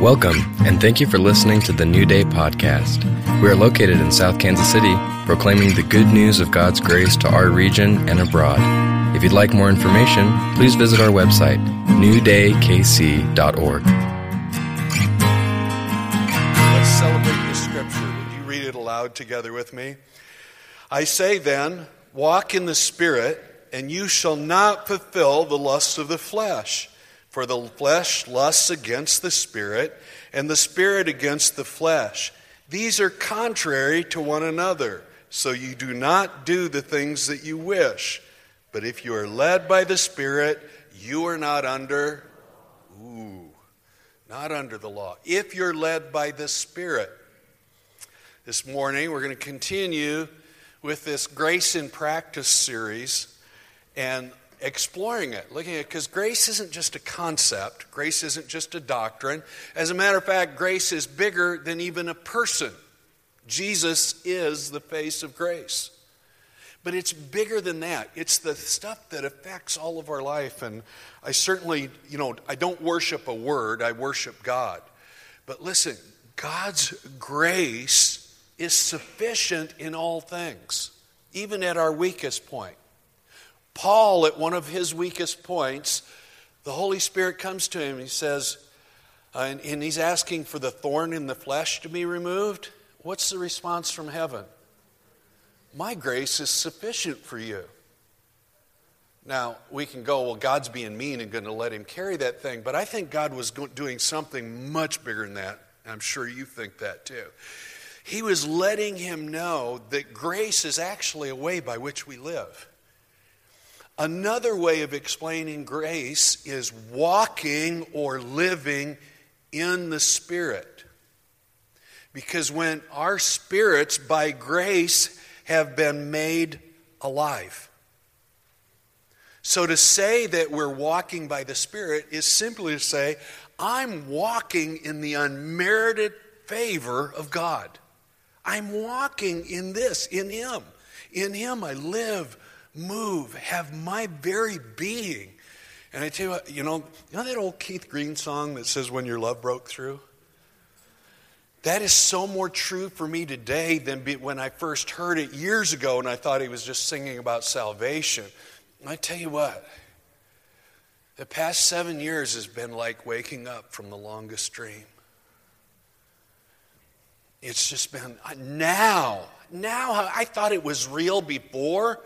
Welcome, and thank you for listening to the New Day podcast. We are located in South Kansas City, proclaiming the good news of God's grace to our region and abroad. If you'd like more information, please visit our website, newdaykc.org. Let's celebrate the scripture. Would you read it aloud together with me? I say then, walk in the Spirit, and you shall not fulfill the lusts of the flesh. For the flesh lusts against the Spirit, and the Spirit against the flesh. These are contrary to one another, so you do not do the things that you wish. But if you are led by the Spirit, you are not under, ooh, not under the law. If you're led by the Spirit. This morning, we're going to continue with this Grace in Practice series. And exploring it, looking at it, because grace isn't just a concept, grace isn't just a doctrine. As a matter of fact, grace is bigger than even a person. Jesus is the face of grace. But it's bigger than that. It's the stuff that affects all of our life. And I certainly, you know, I don't worship a word, I worship God. But listen, God's grace is sufficient in all things, even at our weakest point. Paul, at one of his weakest points, the Holy Spirit comes to him. He says, uh, and, and he's asking for the thorn in the flesh to be removed. What's the response from heaven? My grace is sufficient for you. Now, we can go, well, God's being mean and going to let him carry that thing, but I think God was doing something much bigger than that. I'm sure you think that too. He was letting him know that grace is actually a way by which we live. Another way of explaining grace is walking or living in the Spirit. Because when our spirits, by grace, have been made alive. So to say that we're walking by the Spirit is simply to say, I'm walking in the unmerited favor of God. I'm walking in this, in Him. In Him I live, move, have my very being. And I tell you what, you know, you know that old Keith Green song that says, When Your Love Broke Through? That is so more true for me today than when I first heard it years ago and I thought he was just singing about salvation. And I tell you what, the past seven years has been like waking up from the longest dream. It's just been now, now, I thought it was real before.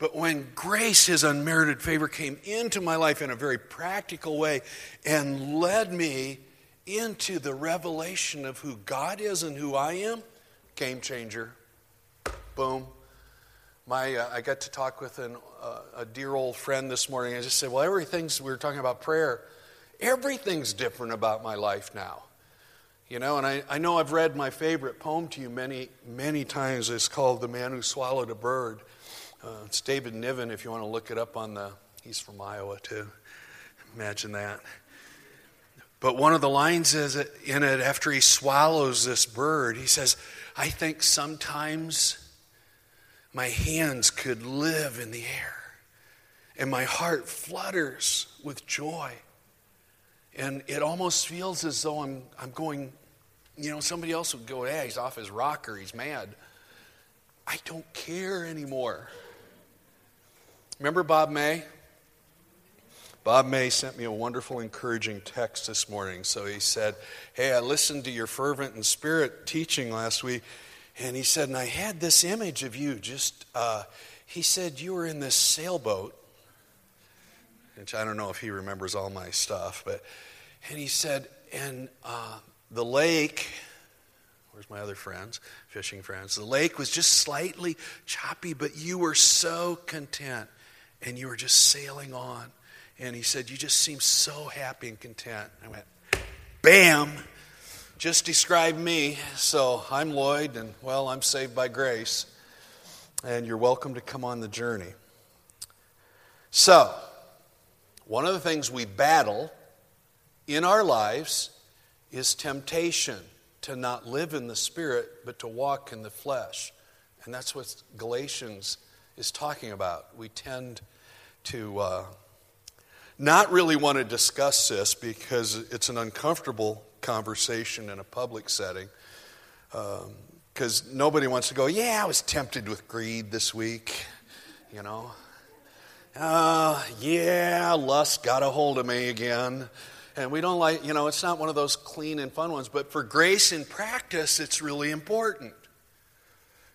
But when grace, his unmerited favor, came into my life in a very practical way and led me into the revelation of who God is and who I am, game changer. Boom. My, uh, I got to talk with an, uh, a dear old friend this morning. I just said, Well, everything's, we were talking about prayer. Everything's different about my life now. You know, and I, I know I've read my favorite poem to you many, many times. It's called The Man Who Swallowed a Bird. Uh, it's David Niven, if you want to look it up on the, he's from Iowa too. Imagine that. But one of the lines is in it after he swallows this bird, he says, I think sometimes my hands could live in the air and my heart flutters with joy. And it almost feels as though I'm, I'm going, you know, somebody else would go, yeah, he's off his rocker, he's mad. I don't care anymore. Remember Bob May? Bob May sent me a wonderful, encouraging text this morning. So he said, Hey, I listened to your fervent and spirit teaching last week. And he said, And I had this image of you. Just, uh, he said, You were in this sailboat, which I don't know if he remembers all my stuff, but, and he said, And uh, the lake, where's my other friends, fishing friends? The lake was just slightly choppy, but you were so content and you were just sailing on. And he said, You just seem so happy and content. I went, Bam! Just describe me. So I'm Lloyd, and well, I'm saved by grace. And you're welcome to come on the journey. So, one of the things we battle in our lives is temptation to not live in the spirit, but to walk in the flesh. And that's what Galatians is talking about. We tend to uh, not really want to discuss this because it's an uncomfortable conversation in a public setting. Because um, nobody wants to go, yeah, I was tempted with greed this week, you know. Uh, yeah, lust got a hold of me again. And we don't like, you know, it's not one of those clean and fun ones, but for grace in practice, it's really important.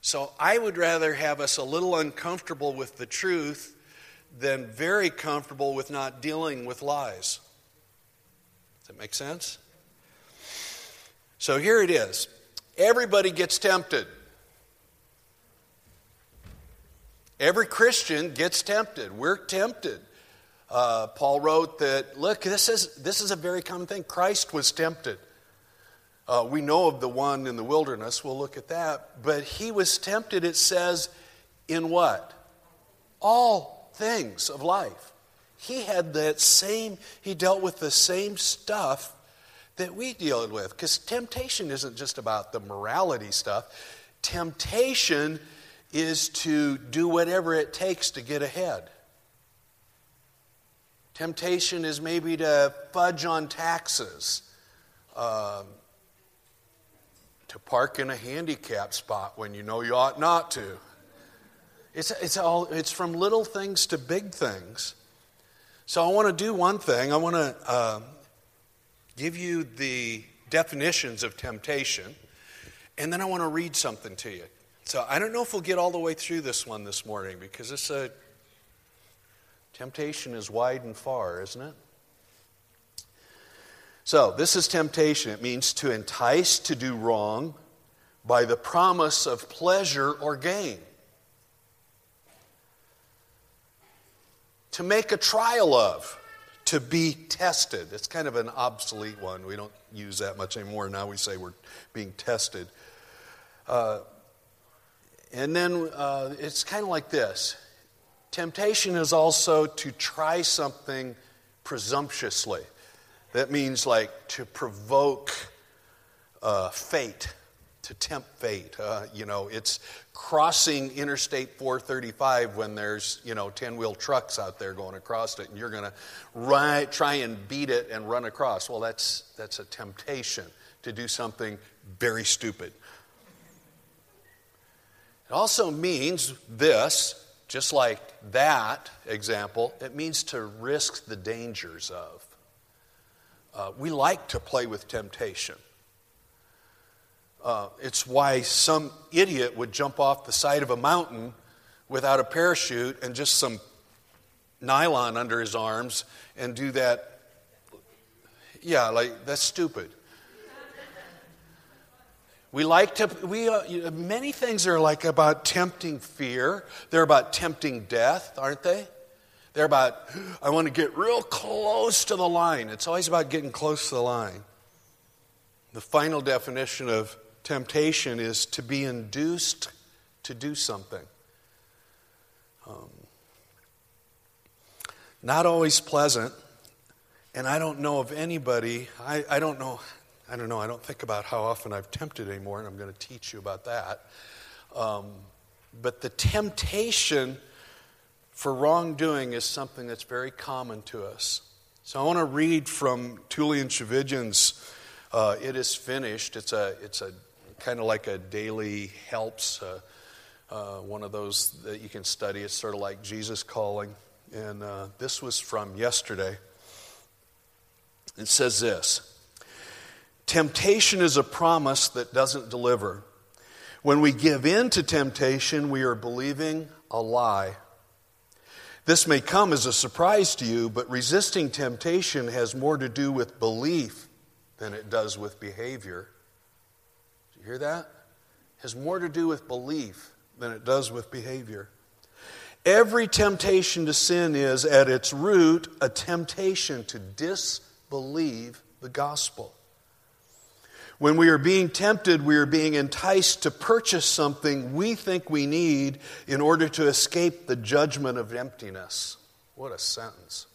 So I would rather have us a little uncomfortable with the truth than very comfortable with not dealing with lies. Does that make sense? So here it is everybody gets tempted. Every Christian gets tempted. We're tempted. Uh, Paul wrote that, look, this is, this is a very common thing. Christ was tempted. Uh, we know of the one in the wilderness. We'll look at that. But he was tempted, it says, in what? All things of life. He had that same, he dealt with the same stuff that we deal with. Because temptation isn't just about the morality stuff, temptation is to do whatever it takes to get ahead. Temptation is maybe to fudge on taxes, um, to park in a handicap spot when you know you ought not to. It's, it's, all, it's from little things to big things. So I want to do one thing. I want to uh, give you the definitions of temptation, and then I want to read something to you. So I don't know if we'll get all the way through this one this morning because it's a temptation is wide and far, isn't it? So, this is temptation. It means to entice to do wrong by the promise of pleasure or gain. To make a trial of, to be tested. It's kind of an obsolete one. We don't use that much anymore. Now we say we're being tested. Uh, and then uh, it's kind of like this temptation is also to try something presumptuously. That means like to provoke uh, fate, to tempt fate. Uh, you know, it's crossing Interstate 435 when there's, you know, 10 wheel trucks out there going across it, and you're going to try and beat it and run across. Well, that's, that's a temptation to do something very stupid. It also means this, just like that example, it means to risk the dangers of. Uh, we like to play with temptation. Uh, it's why some idiot would jump off the side of a mountain without a parachute and just some nylon under his arms and do that. Yeah, like that's stupid. We like to, we, uh, many things are like about tempting fear. They're about tempting death, aren't they? They're about, I want to get real close to the line. It's always about getting close to the line. The final definition of temptation is to be induced to do something. Um, not always pleasant, and I don't know of anybody, I, I don't know I don't know, I don't think about how often I've tempted anymore, and I'm going to teach you about that. Um, but the temptation for wrongdoing is something that's very common to us. So I want to read from Tullian Tchividjian's uh, It Is Finished. It's a, it's a kind of like a daily helps, uh, uh, one of those that you can study. It's sort of like Jesus calling. And uh, this was from yesterday. It says this. Temptation is a promise that doesn't deliver. When we give in to temptation, we are believing a lie. This may come as a surprise to you, but resisting temptation has more to do with belief than it does with behavior. Do you hear that? It has more to do with belief than it does with behavior. Every temptation to sin is, at its root, a temptation to disbelieve the gospel. When we are being tempted, we are being enticed to purchase something we think we need in order to escape the judgment of emptiness. What a sentence.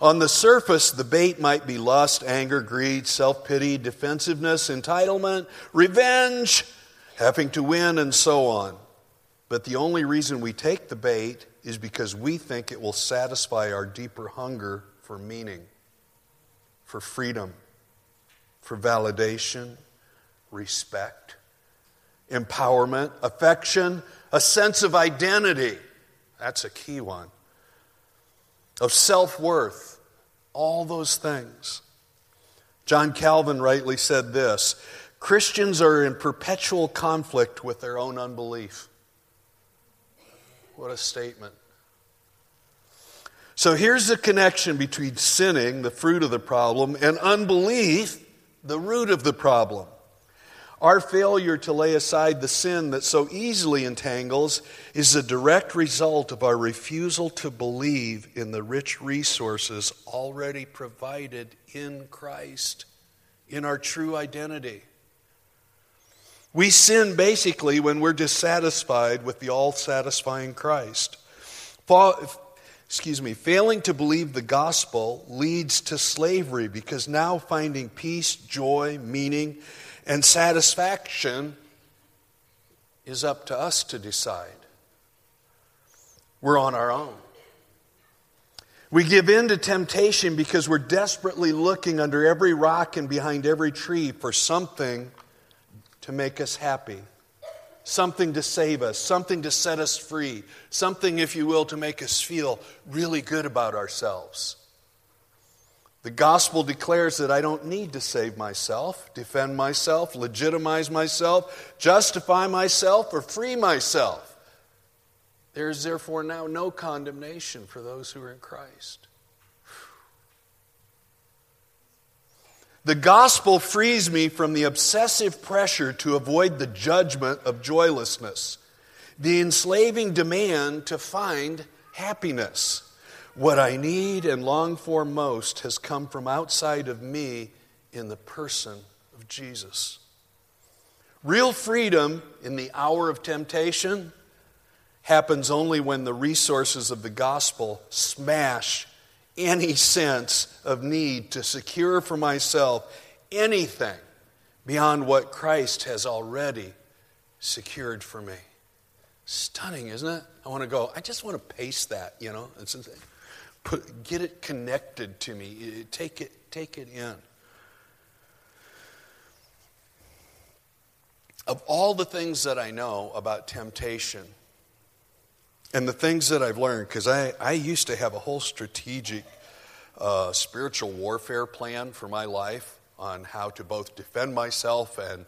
On the surface, the bait might be lust, anger, greed, self pity, defensiveness, entitlement, revenge, having to win, and so on. But the only reason we take the bait is because we think it will satisfy our deeper hunger for meaning, for freedom for validation, respect, empowerment, affection, a sense of identity. That's a key one. Of self worth, all those things. John Calvin rightly said this Christians are in perpetual conflict with their own unbelief. What a statement. So here's the connection between sinning, the fruit of the problem, and unbelief, the root of the problem. Our failure to lay aside the sin that so easily entangles is a direct result of our refusal to believe in the rich resources already provided in Christ, in our true identity. We sin basically when we're dissatisfied with the all satisfying Christ. Excuse me, failing to believe the gospel leads to slavery because now finding peace, joy, meaning, and satisfaction is up to us to decide. We're on our own. We give in to temptation because we're desperately looking under every rock and behind every tree for something to make us happy, something to save us, something to set us free, something, if you will, to make us feel really good about ourselves. The gospel declares that I don't need to save myself, defend myself, legitimize myself, justify myself, or free myself. There is therefore now no condemnation for those who are in Christ. The gospel frees me from the obsessive pressure to avoid the judgment of joylessness, the enslaving demand to find happiness. What I need and long for most has come from outside of me in the person of Jesus. Real freedom in the hour of temptation happens only when the resources of the gospel smash any sense of need to secure for myself anything beyond what Christ has already secured for me. Stunning, isn't it? I want to go, I just want to paste that, you know, it's, put, get it connected to me, take it, take it in. Of all the things that I know about temptation, and the things that I've learned, because I, I used to have a whole strategic uh, spiritual warfare plan for my life on how to both defend myself and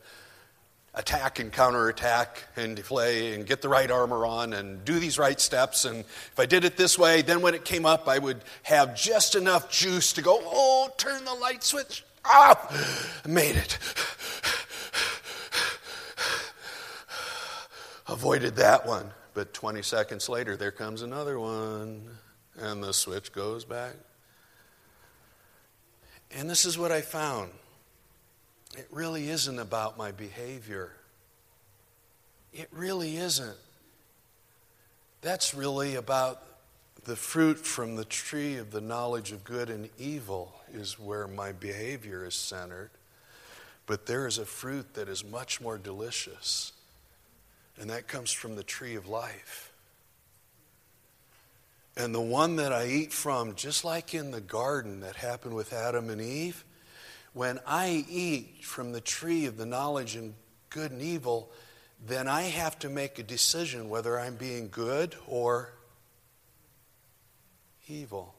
attack and counterattack and deflay and get the right armor on and do these right steps. And if I did it this way, then when it came up, I would have just enough juice to go, oh, turn the light switch off. I made it. Avoided that one. But 20 seconds later, there comes another one, and the switch goes back. And this is what I found it really isn't about my behavior. It really isn't. That's really about the fruit from the tree of the knowledge of good and evil, is where my behavior is centered. But there is a fruit that is much more delicious and that comes from the tree of life. And the one that I eat from, just like in the garden that happened with Adam and Eve, when I eat from the tree of the knowledge of good and evil, then I have to make a decision whether I'm being good or evil.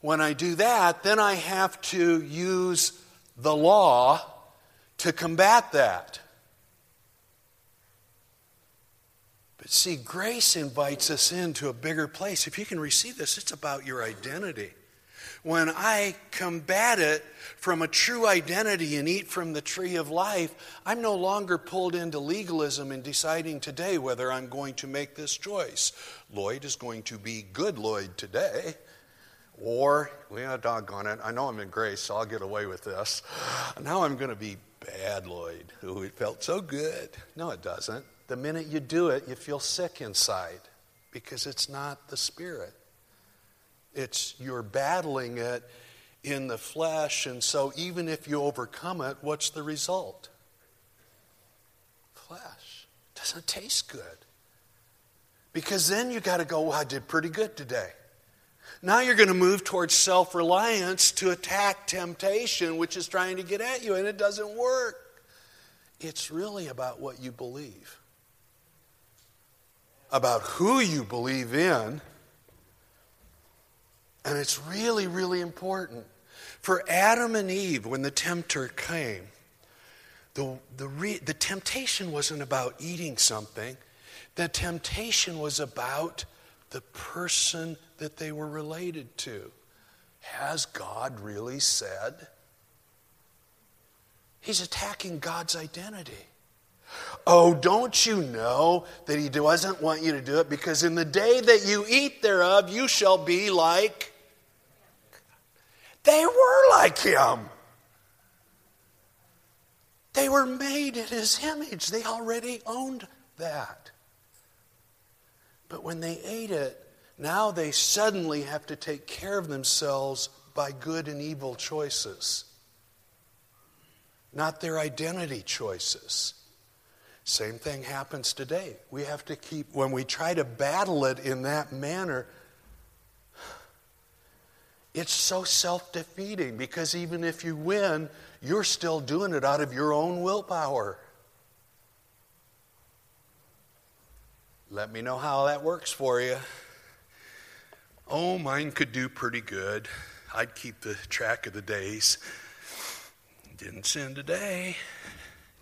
When I do that, then I have to use the law to combat that. But see, grace invites us into a bigger place. If you can receive this, it's about your identity. When I combat it from a true identity and eat from the tree of life, I'm no longer pulled into legalism and deciding today whether I'm going to make this choice. Lloyd is going to be good Lloyd today. Or, well, doggone it, I know I'm in grace, so I'll get away with this. Now I'm going to be bad Lloyd, who it felt so good. No, it doesn't. The minute you do it, you feel sick inside because it's not the Spirit. It's you're battling it in the flesh, and so even if you overcome it, what's the result? Flesh. Doesn't taste good. Because then you got to go, well, I did pretty good today. Now you're going to move towards self reliance to attack temptation, which is trying to get at you, and it doesn't work. It's really about what you believe, about who you believe in. And it's really, really important. For Adam and Eve, when the tempter came, the, the, re, the temptation wasn't about eating something, the temptation was about the person that they were related to. Has God really said? He's attacking God's identity. Oh, don't you know that He doesn't want you to do it? Because in the day that you eat thereof, you shall be like. They were like Him. They were made in His image, they already owned that. But when they ate it, now they suddenly have to take care of themselves by good and evil choices, not their identity choices. Same thing happens today. We have to keep, when we try to battle it in that manner, it's so self defeating because even if you win, you're still doing it out of your own willpower. Let me know how that works for you. Oh, mine could do pretty good. I'd keep the track of the days. Didn't sin today.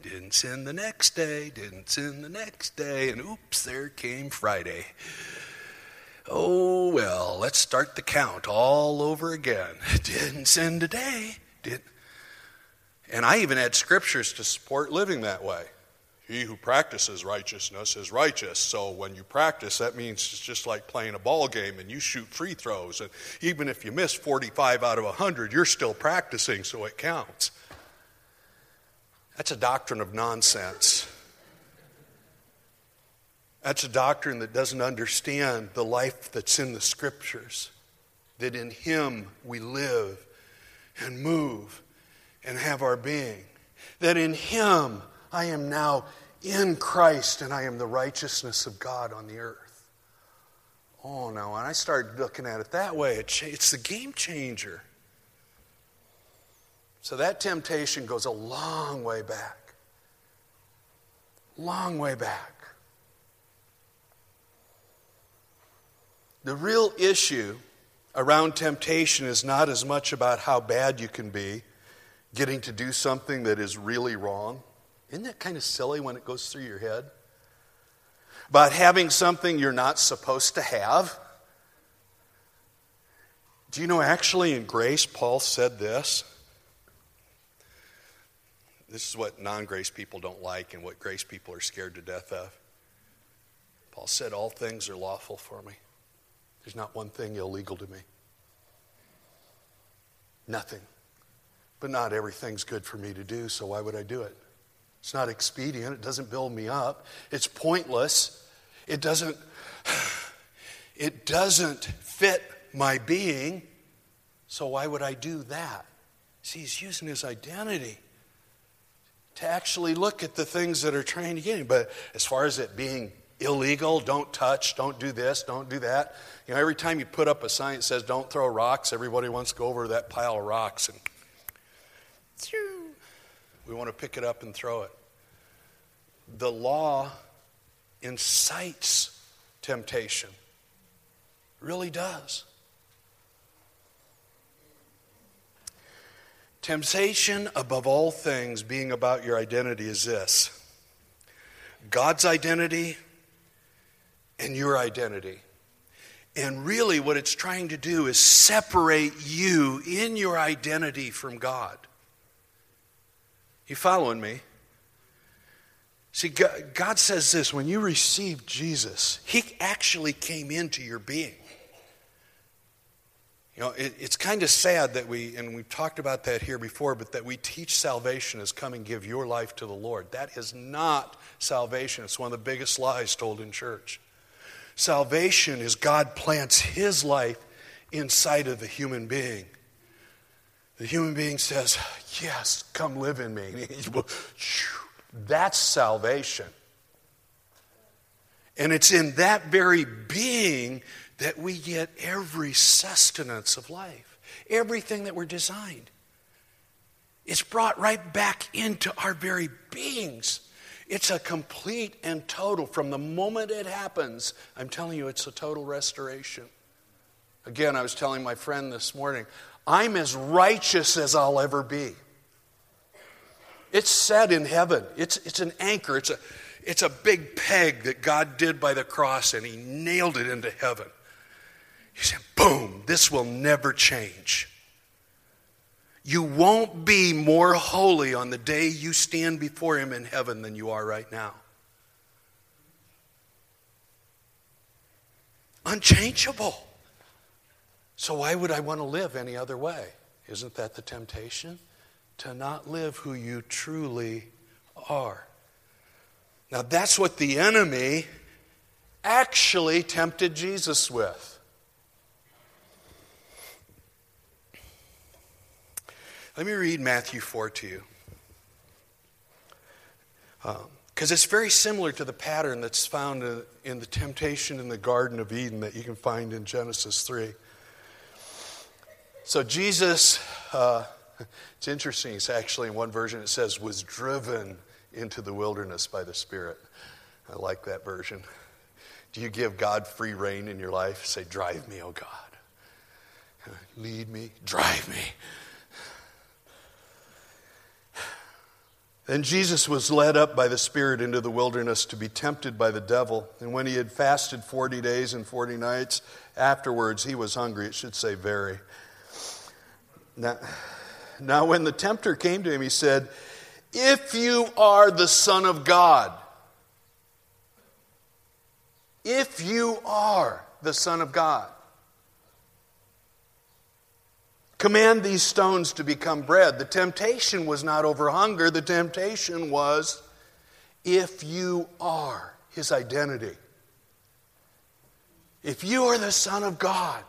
Didn't sin the next day. Didn't sin the next day. And oops, there came Friday. Oh, well, let's start the count all over again. Didn't sin today. Did and I even had scriptures to support living that way. He who practices righteousness is righteous. So when you practice, that means it's just like playing a ball game and you shoot free throws. And even if you miss 45 out of 100, you're still practicing, so it counts. That's a doctrine of nonsense. That's a doctrine that doesn't understand the life that's in the scriptures, that in Him we live and move and have our being, that in Him I am now in Christ and I am the righteousness of God on the earth. Oh, no. When I started looking at it that way, it's the game changer. So that temptation goes a long way back. Long way back. The real issue around temptation is not as much about how bad you can be, getting to do something that is really wrong. Isn't that kind of silly when it goes through your head? About having something you're not supposed to have. Do you know, actually, in grace, Paul said this? This is what non grace people don't like and what grace people are scared to death of. Paul said, All things are lawful for me. There's not one thing illegal to me. Nothing. But not everything's good for me to do, so why would I do it? It's not expedient. It doesn't build me up. It's pointless. It doesn't, it doesn't fit my being. So why would I do that? See, he's using his identity to actually look at the things that are trying to get him. But as far as it being illegal, don't touch, don't do this, don't do that. You know, every time you put up a sign that says don't throw rocks, everybody wants to go over that pile of rocks and we want to pick it up and throw it. The law incites temptation, really does. Temptation, above all things, being about your identity, is this God's identity and your identity. And really, what it's trying to do is separate you in your identity from God. You following me? See, God says this when you received Jesus, He actually came into your being. You know, it, it's kind of sad that we, and we've talked about that here before, but that we teach salvation as come and give your life to the Lord. That is not salvation. It's one of the biggest lies told in church. Salvation is God plants His life inside of the human being. The human being says, Yes, come live in me. That's salvation. And it's in that very being that we get every sustenance of life, everything that we're designed. It's brought right back into our very beings. It's a complete and total, from the moment it happens, I'm telling you, it's a total restoration. Again, I was telling my friend this morning, I'm as righteous as I'll ever be. It's set in heaven, it's, it's an anchor, it's a, it's a big peg that God did by the cross, and He nailed it into heaven. He said, boom, this will never change. You won't be more holy on the day you stand before Him in heaven than you are right now. Unchangeable. So, why would I want to live any other way? Isn't that the temptation? To not live who you truly are. Now, that's what the enemy actually tempted Jesus with. Let me read Matthew 4 to you. Because um, it's very similar to the pattern that's found in, the temptation in the Garden of Eden that you can find in Genesis 3. So Jesus, uh, it's interesting, it's actually in one version it says, was driven into the wilderness by the Spirit. I like that version. Do you give God free reign in your life? Say, Drive me, oh God. Lead me, drive me. Then Jesus was led up by the Spirit into the wilderness to be tempted by the devil. And when he had fasted 40 days and 40 nights, afterwards he was hungry. It should say very. Now, now when the tempter came to him, he said, If you are the Son of God, if you are the Son of God, Command these stones to become bread. The temptation was not over hunger, the temptation was if you are his identity. If you are the Son of God.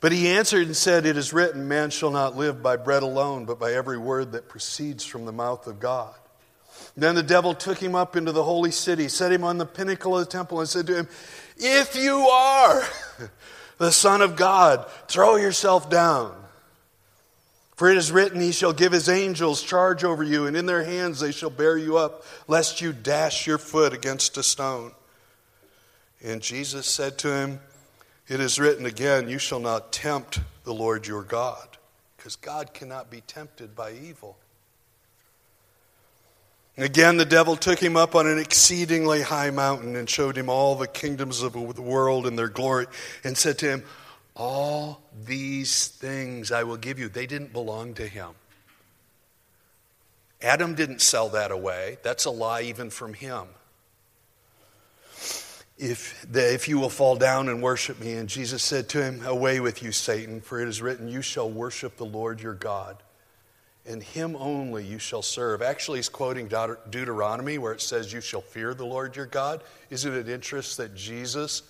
But he answered and said, It is written, Man shall not live by bread alone, but by every word that proceeds from the mouth of God. Then the devil took him up into the holy city, set him on the pinnacle of the temple, and said to him, if you are the Son of God, throw yourself down. For it is written, He shall give His angels charge over you, and in their hands they shall bear you up, lest you dash your foot against a stone. And Jesus said to him, It is written again, You shall not tempt the Lord your God, because God cannot be tempted by evil. Again, the devil took him up on an exceedingly high mountain and showed him all the kingdoms of the world and their glory, and said to him, All these things I will give you. They didn't belong to him. Adam didn't sell that away. That's a lie even from him. If, the, if you will fall down and worship me. And Jesus said to him, Away with you, Satan, for it is written, You shall worship the Lord your God and him only you shall serve. Actually, he's quoting Deuteronomy where it says, You shall fear the Lord your God. Isn't it interesting that Jesus,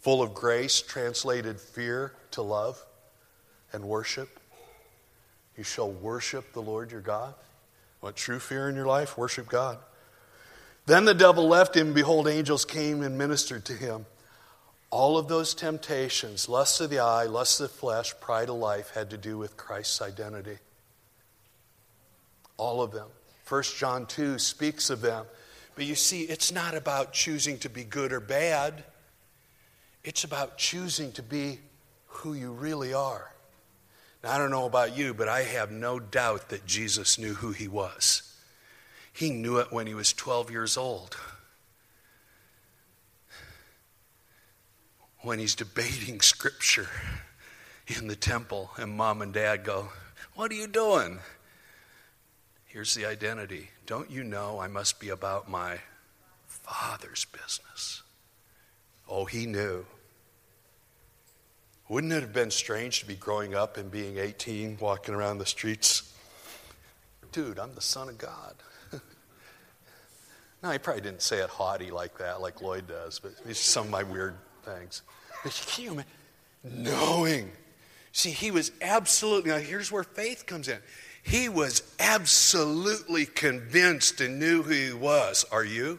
full of grace, translated fear to love and worship? You shall worship the Lord your God. Want true fear in your life? Worship God. Then the devil left him. Behold, angels came and ministered to him. All of those temptations, lust of the eye, lust of the flesh, pride of life, had to do with Christ's identity. All of them. 1 John 2 speaks of them. But you see, it's not about choosing to be good or bad, it's about choosing to be who you really are. Now, I don't know about you, but I have no doubt that Jesus knew who he was. He knew it when he was 12 years old. When he's debating scripture in the temple, and mom and dad go, What are you doing? Here's the identity. Don't you know I must be about my Father's business? Oh, he knew. Wouldn't it have been strange to be growing up and being 18, walking around the streets? Dude, I'm the Son of God. no, he probably didn't say it haughty like that, like Lloyd does, but it's some of my weird things. But can you imagine? Knowing. See, he was absolutely, now here's where faith comes in. He was absolutely convinced and knew who he was. Are you?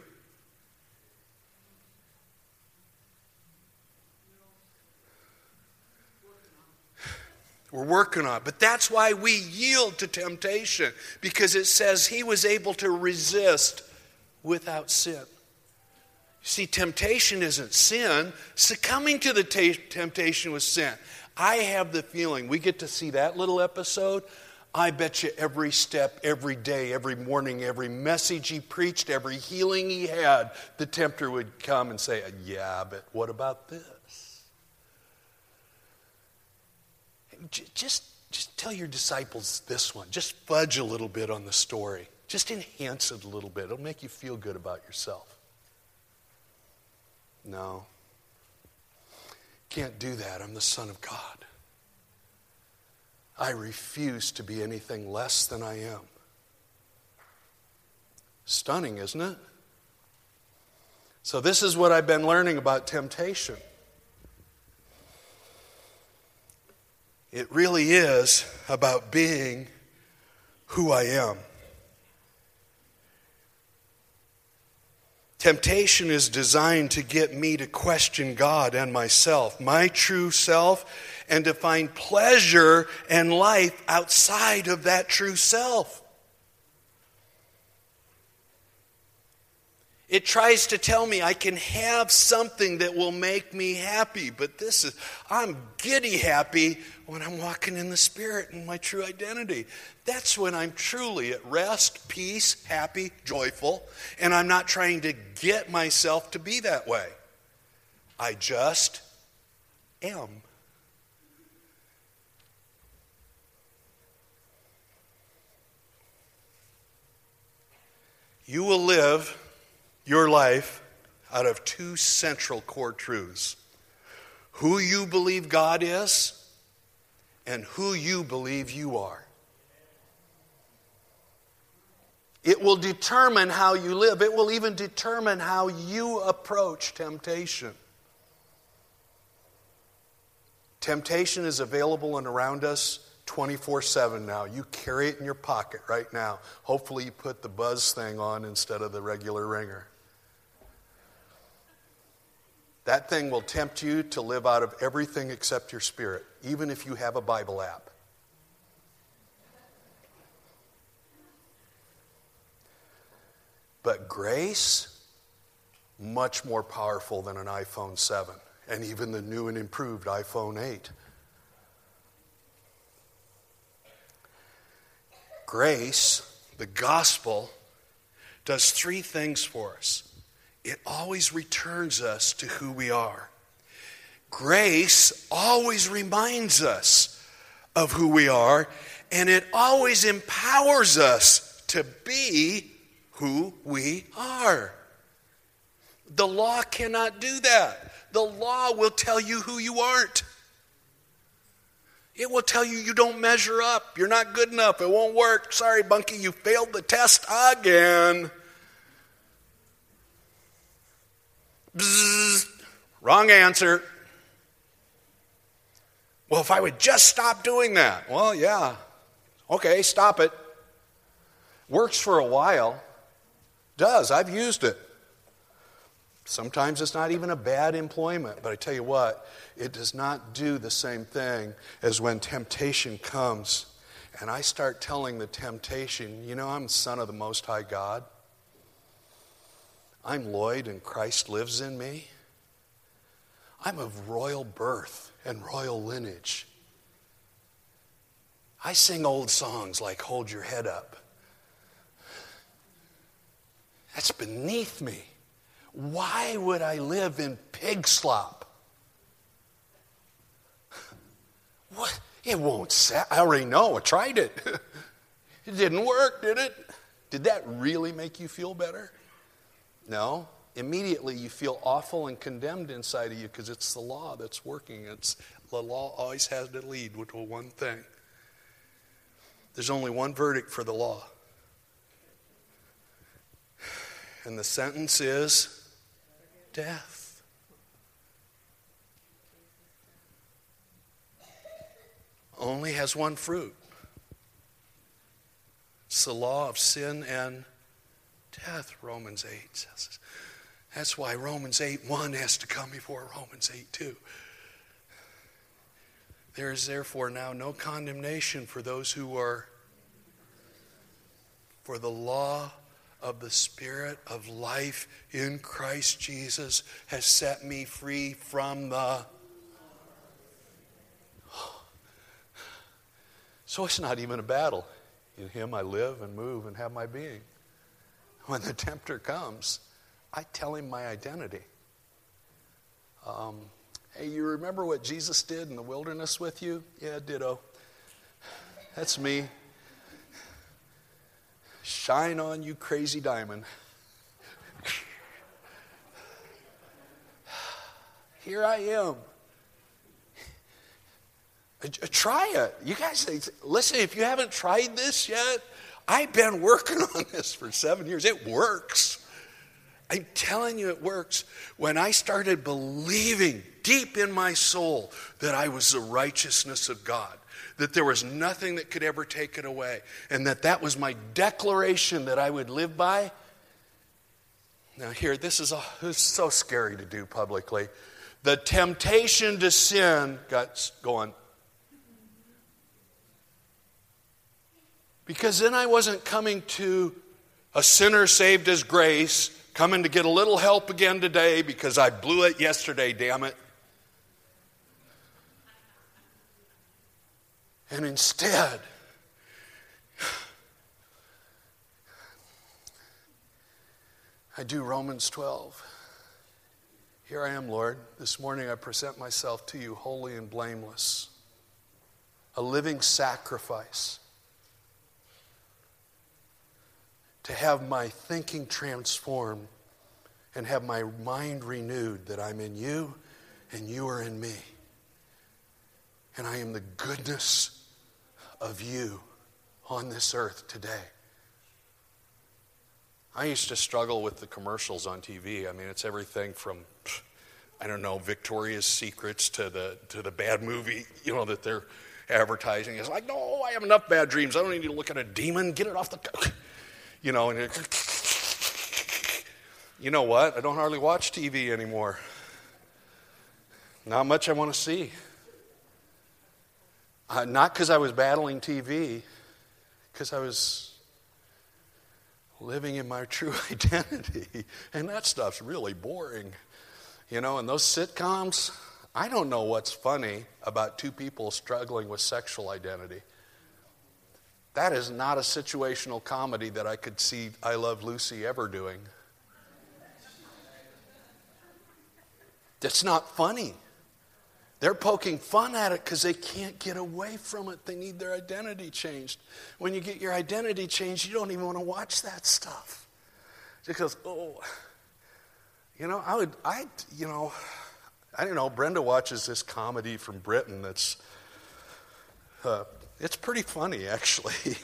We're working on it. But that's why we yield to temptation, because it says he was able to resist without sin. See, temptation isn't sin. Succumbing to the t- temptation was sin. I have the feeling we get to see that little episode I bet you every step, every day, every morning, every message he preached, every healing he had, the tempter would come and say, Yeah, but what about this? Just, just tell your disciples this one. Just fudge a little bit on the story. Just enhance it a little bit. It'll make you feel good about yourself. No. Can't do that. I'm the Son of God. I refuse to be anything less than I am. Stunning, isn't it? So, this is what I've been learning about temptation. It really is about being who I am. Temptation is designed to get me to question God and myself, my true self, and to find pleasure and life outside of that true self. It tries to tell me I can have something that will make me happy, but this is, I'm giddy happy when I'm walking in the Spirit and my true identity. That's when I'm truly at rest, peace, happy, joyful, and I'm not trying to get myself to be that way. I just am. You will live your life out of two central core truths who you believe God is and who you believe you are. It will determine how you live. It will even determine how you approach temptation. Temptation is available and around us 24 7 now. You carry it in your pocket right now. Hopefully, you put the buzz thing on instead of the regular ringer. That thing will tempt you to live out of everything except your spirit, even if you have a Bible app. But grace, much more powerful than an iPhone 7 and even the new and improved iPhone 8. Grace, the gospel, does three things for us it always returns us to who we are. Grace always reminds us of who we are, and it always empowers us to be who we are. The law cannot do that. The law will tell you who you aren't. It will tell you you don't measure up. You're not good enough. It won't work. Sorry, Bunky, you failed the test again. Bzzz, wrong answer. Well, if I would just stop doing that. Well, yeah. Okay, stop it. Works for a while. Does. I've used it. Sometimes it's not even a bad employment, but I tell you what, it does not do the same thing as when temptation comes and I start telling the temptation, you know, I'm son of the Most High God. I'm Lloyd and Christ lives in me. I'm of royal birth and royal lineage. I sing old songs like Hold Your Head Up. That's beneath me. Why would I live in pig slop? What? It won't set. I already know. I tried it. It didn't work, did it? Did that really make you feel better? No. Immediately you feel awful and condemned inside of you because it's the law that's working. It's the law always has to lead with one thing. There's only one verdict for the law. And the sentence is death. Only has one fruit. It's the law of sin and death, Romans 8 says. That's why Romans 8 1 has to come before Romans 8 2. There is therefore now no condemnation for those who are for the law of the Spirit of life in Christ Jesus has set me free from the. So it's not even a battle. In Him I live and move and have my being. When the tempter comes, I tell him my identity. Um, hey, you remember what Jesus did in the wilderness with you? Yeah, ditto. That's me. Shine on, you crazy diamond. Here I am. Try it. You guys, listen, if you haven't tried this yet, I've been working on this for seven years. It works. I'm telling you, it works. When I started believing deep in my soul that I was the righteousness of God, that there was nothing that could ever take it away, and that that was my declaration that I would live by. Now, here, this is, a, this is so scary to do publicly. The temptation to sin got going. Because then I wasn't coming to a sinner saved as grace, coming to get a little help again today because I blew it yesterday, damn it. And instead, I do Romans 12. Here I am, Lord. This morning I present myself to you holy and blameless, a living sacrifice. To have my thinking transformed and have my mind renewed that I'm in you and you are in me. And I am the goodness of you on this earth today. I used to struggle with the commercials on TV. I mean, it's everything from, I don't know, Victoria's Secrets to the, to the bad movie, you know, that they're advertising. It's like, no, I have enough bad dreams. I don't need to look at a demon. Get it off the, you know, and you know what? I don't hardly watch TV anymore. Not much I want to see. Uh, not because I was battling TV, because I was living in my true identity. And that stuff's really boring. You know, and those sitcoms, I don't know what's funny about two people struggling with sexual identity. That is not a situational comedy that I could see I Love Lucy ever doing. That's not funny. They're poking fun at it because they can't get away from it. They need their identity changed. When you get your identity changed, you don't even want to watch that stuff. Because, oh, you know, I would, I, you know, I don't know. Brenda watches this comedy from Britain that's, uh, it's pretty funny actually.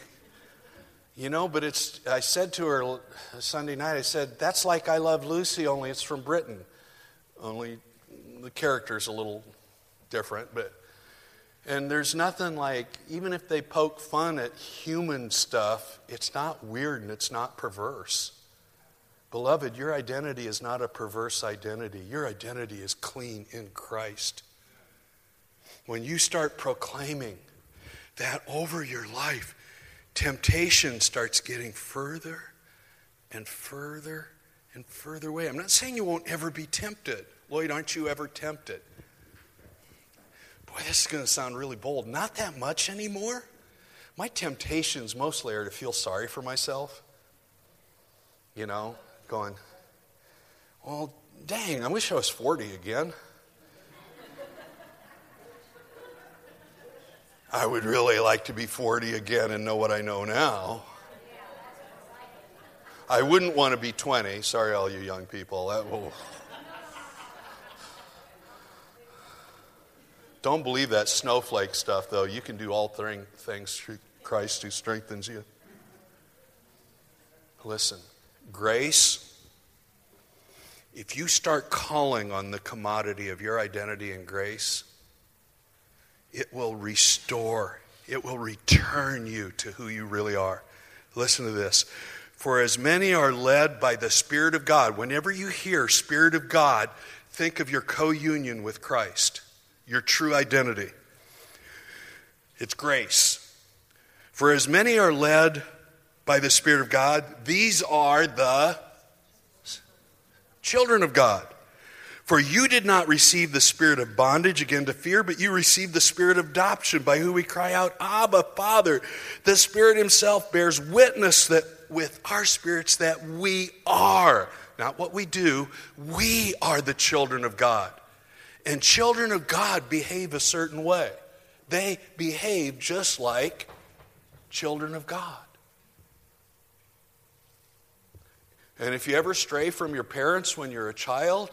you know, but it's, I said to her Sunday night, I said, that's like I Love Lucy, only it's from Britain. Only the character's a little different, but and there's nothing like even if they poke fun at human stuff, it's not weird and it's not perverse. Beloved, your identity is not a perverse identity. Your identity is clean in Christ. When you start proclaiming that over your life, temptation starts getting further and further and further away. I'm not saying you won't ever be tempted. Lloyd, aren't you ever tempted? boy, this is going to sound really bold. Not that much anymore. My temptations mostly are to feel sorry for myself. You know, going, well, dang, I wish I was 40 again. I would really like to be 40 again and know what I know now. I wouldn't want to be 20. Sorry, all you young people. That will. Don't believe that snowflake stuff, though. You can do all things through Christ who strengthens you. Listen, grace, if you start calling on the commodity of your identity in grace, it will restore, it will return you to who you really are. Listen to this. For as many are led by the Spirit of God, whenever you hear Spirit of God, think of your co union with Christ your true identity. It's grace. For as many are led by the Spirit of God, these are the children of God. For you did not receive the spirit of bondage again to fear, but you received the spirit of adoption by whom we cry out, Abba, Father. The Spirit Himself bears witness that with our spirits that we are, not what we do, we are the children of God. And children of God behave a certain way. They behave just like children of God. And if you ever stray from your parents when you're a child,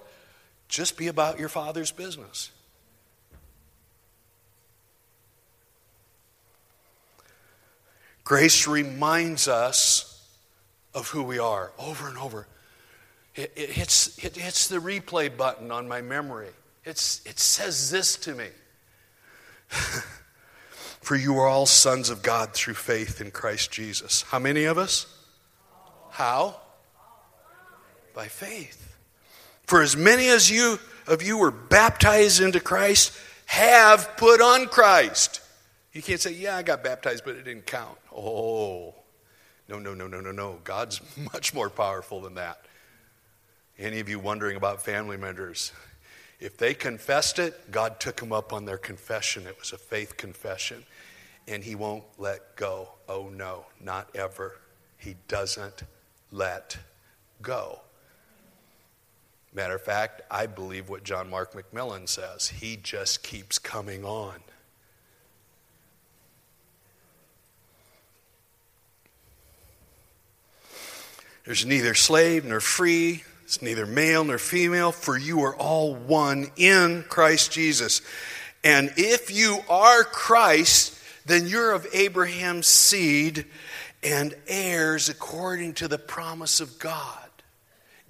just be about your father's business. Grace reminds us of who we are over and over. It, it, hits, it hits the replay button on my memory. It's, it says this to me For you are all sons of God through faith in Christ Jesus. How many of us? How? By faith. For as many as you of you were baptized into Christ have put on Christ. You can't say, Yeah, I got baptized, but it didn't count. Oh, no, no, no, no, no, no. God's much more powerful than that. Any of you wondering about family members? If they confessed it, God took them up on their confession. It was a faith confession. And He won't let go. Oh, no, not ever. He doesn't let go. Matter of fact, I believe what John Mark McMillan says. He just keeps coming on. There's neither slave nor free, it's neither male nor female, for you are all one in Christ Jesus. And if you are Christ, then you're of Abraham's seed and heirs according to the promise of God.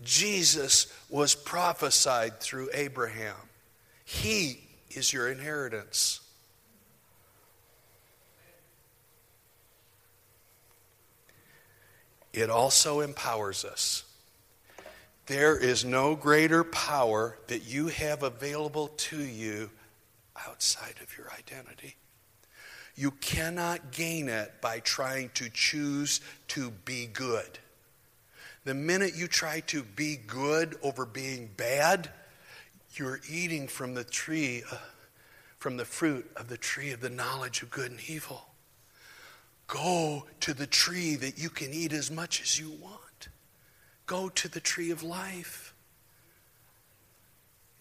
Jesus was prophesied through Abraham. He is your inheritance. It also empowers us. There is no greater power that you have available to you outside of your identity. You cannot gain it by trying to choose to be good. The minute you try to be good over being bad, you're eating from the tree, uh, from the fruit of the tree of the knowledge of good and evil. Go to the tree that you can eat as much as you want. Go to the tree of life.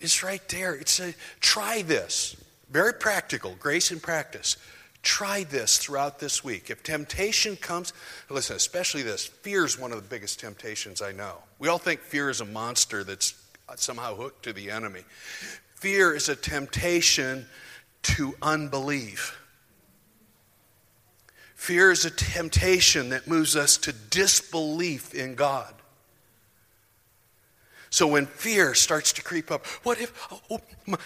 It's right there. It's a try this. Very practical, grace and practice. Try this throughout this week. If temptation comes, listen, especially this fear is one of the biggest temptations I know. We all think fear is a monster that's somehow hooked to the enemy. Fear is a temptation to unbelief. Fear is a temptation that moves us to disbelief in God. So when fear starts to creep up, what if, oh, oh my,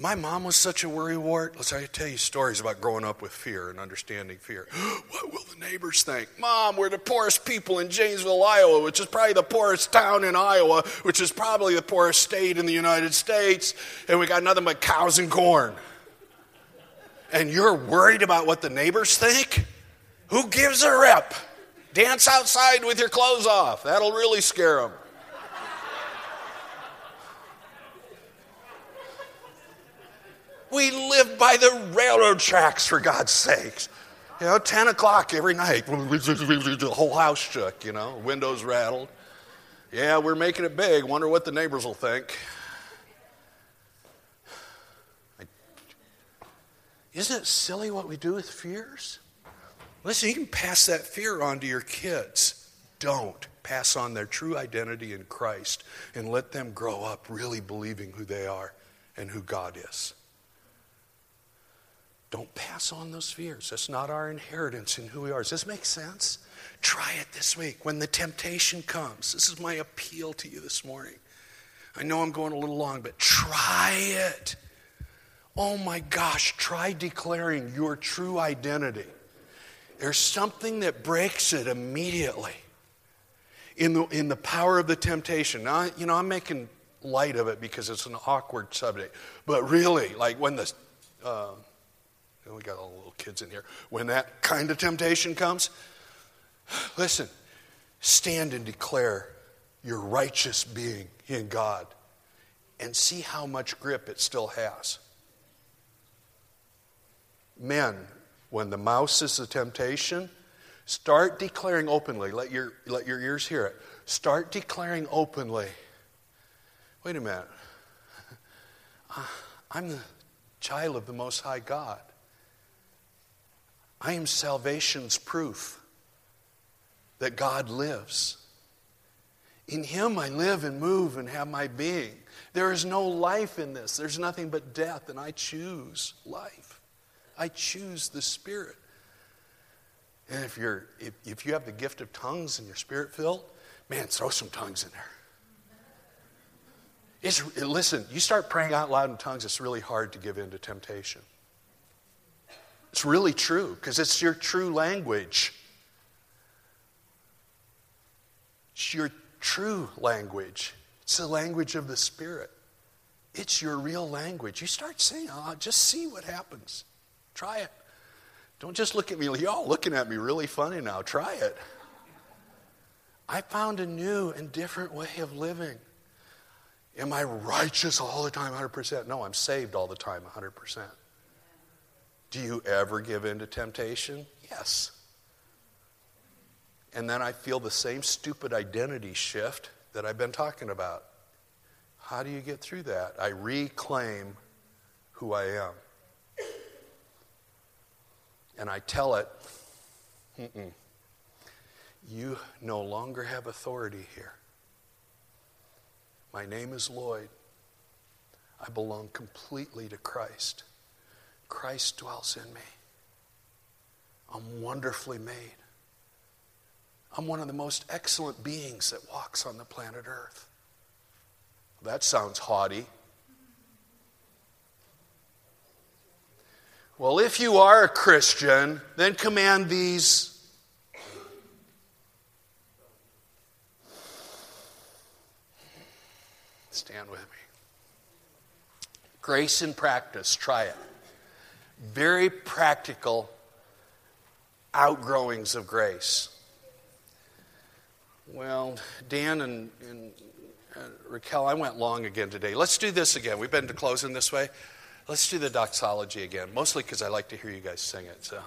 my mom was such a worrywart. Let's I tell you stories about growing up with fear and understanding fear. what will the neighbors think? Mom, we're the poorest people in Janesville, Iowa, which is probably the poorest town in Iowa, which is probably the poorest state in the United States, and we got nothing but cows and corn. And you're worried about what the neighbors think? Who gives a rip? Dance outside with your clothes off. That'll really scare them. We live by the railroad tracks, for God's sakes. You know, 10 o'clock every night, the whole house shook, you know, windows rattled. Yeah, we're making it big. Wonder what the neighbors will think. Isn't it silly what we do with fears? Listen, you can pass that fear on to your kids. Don't pass on their true identity in Christ and let them grow up really believing who they are and who God is. Don't pass on those fears. That's not our inheritance in who we are. Does this make sense? Try it this week when the temptation comes. This is my appeal to you this morning. I know I'm going a little long, but try it. Oh my gosh, try declaring your true identity. There's something that breaks it immediately in the, in the power of the temptation. Now, you know, I'm making light of it because it's an awkward subject, but really, like when the. Uh, we got all the little kids in here. When that kind of temptation comes, listen, stand and declare your righteous being in God and see how much grip it still has. Men, when the mouse is the temptation, start declaring openly. Let your, let your ears hear it. Start declaring openly. Wait a minute. I'm the child of the Most High God. I am salvation's proof that God lives. In Him I live and move and have my being. There is no life in this. There's nothing but death, and I choose life. I choose the Spirit. And if, you're, if, if you have the gift of tongues and you're spirit filled, man, throw some tongues in there. It's, listen, you start praying out loud in tongues, it's really hard to give in to temptation. It's really true because it's your true language. It's your true language. It's the language of the Spirit. It's your real language. You start saying, oh, just see what happens. Try it. Don't just look at me, y'all looking at me really funny now. Try it. I found a new and different way of living. Am I righteous all the time, 100%? No, I'm saved all the time, 100%. Do you ever give in to temptation? Yes. And then I feel the same stupid identity shift that I've been talking about. How do you get through that? I reclaim who I am. And I tell it, you no longer have authority here. My name is Lloyd. I belong completely to Christ. Christ dwells in me. I'm wonderfully made. I'm one of the most excellent beings that walks on the planet Earth. That sounds haughty. Well, if you are a Christian, then command these. Stand with me. Grace in practice, try it. Very practical outgrowings of grace. Well, Dan and, and uh, Raquel, I went long again today. Let's do this again. We've been to closing this way. Let's do the doxology again, mostly because I like to hear you guys sing it. So.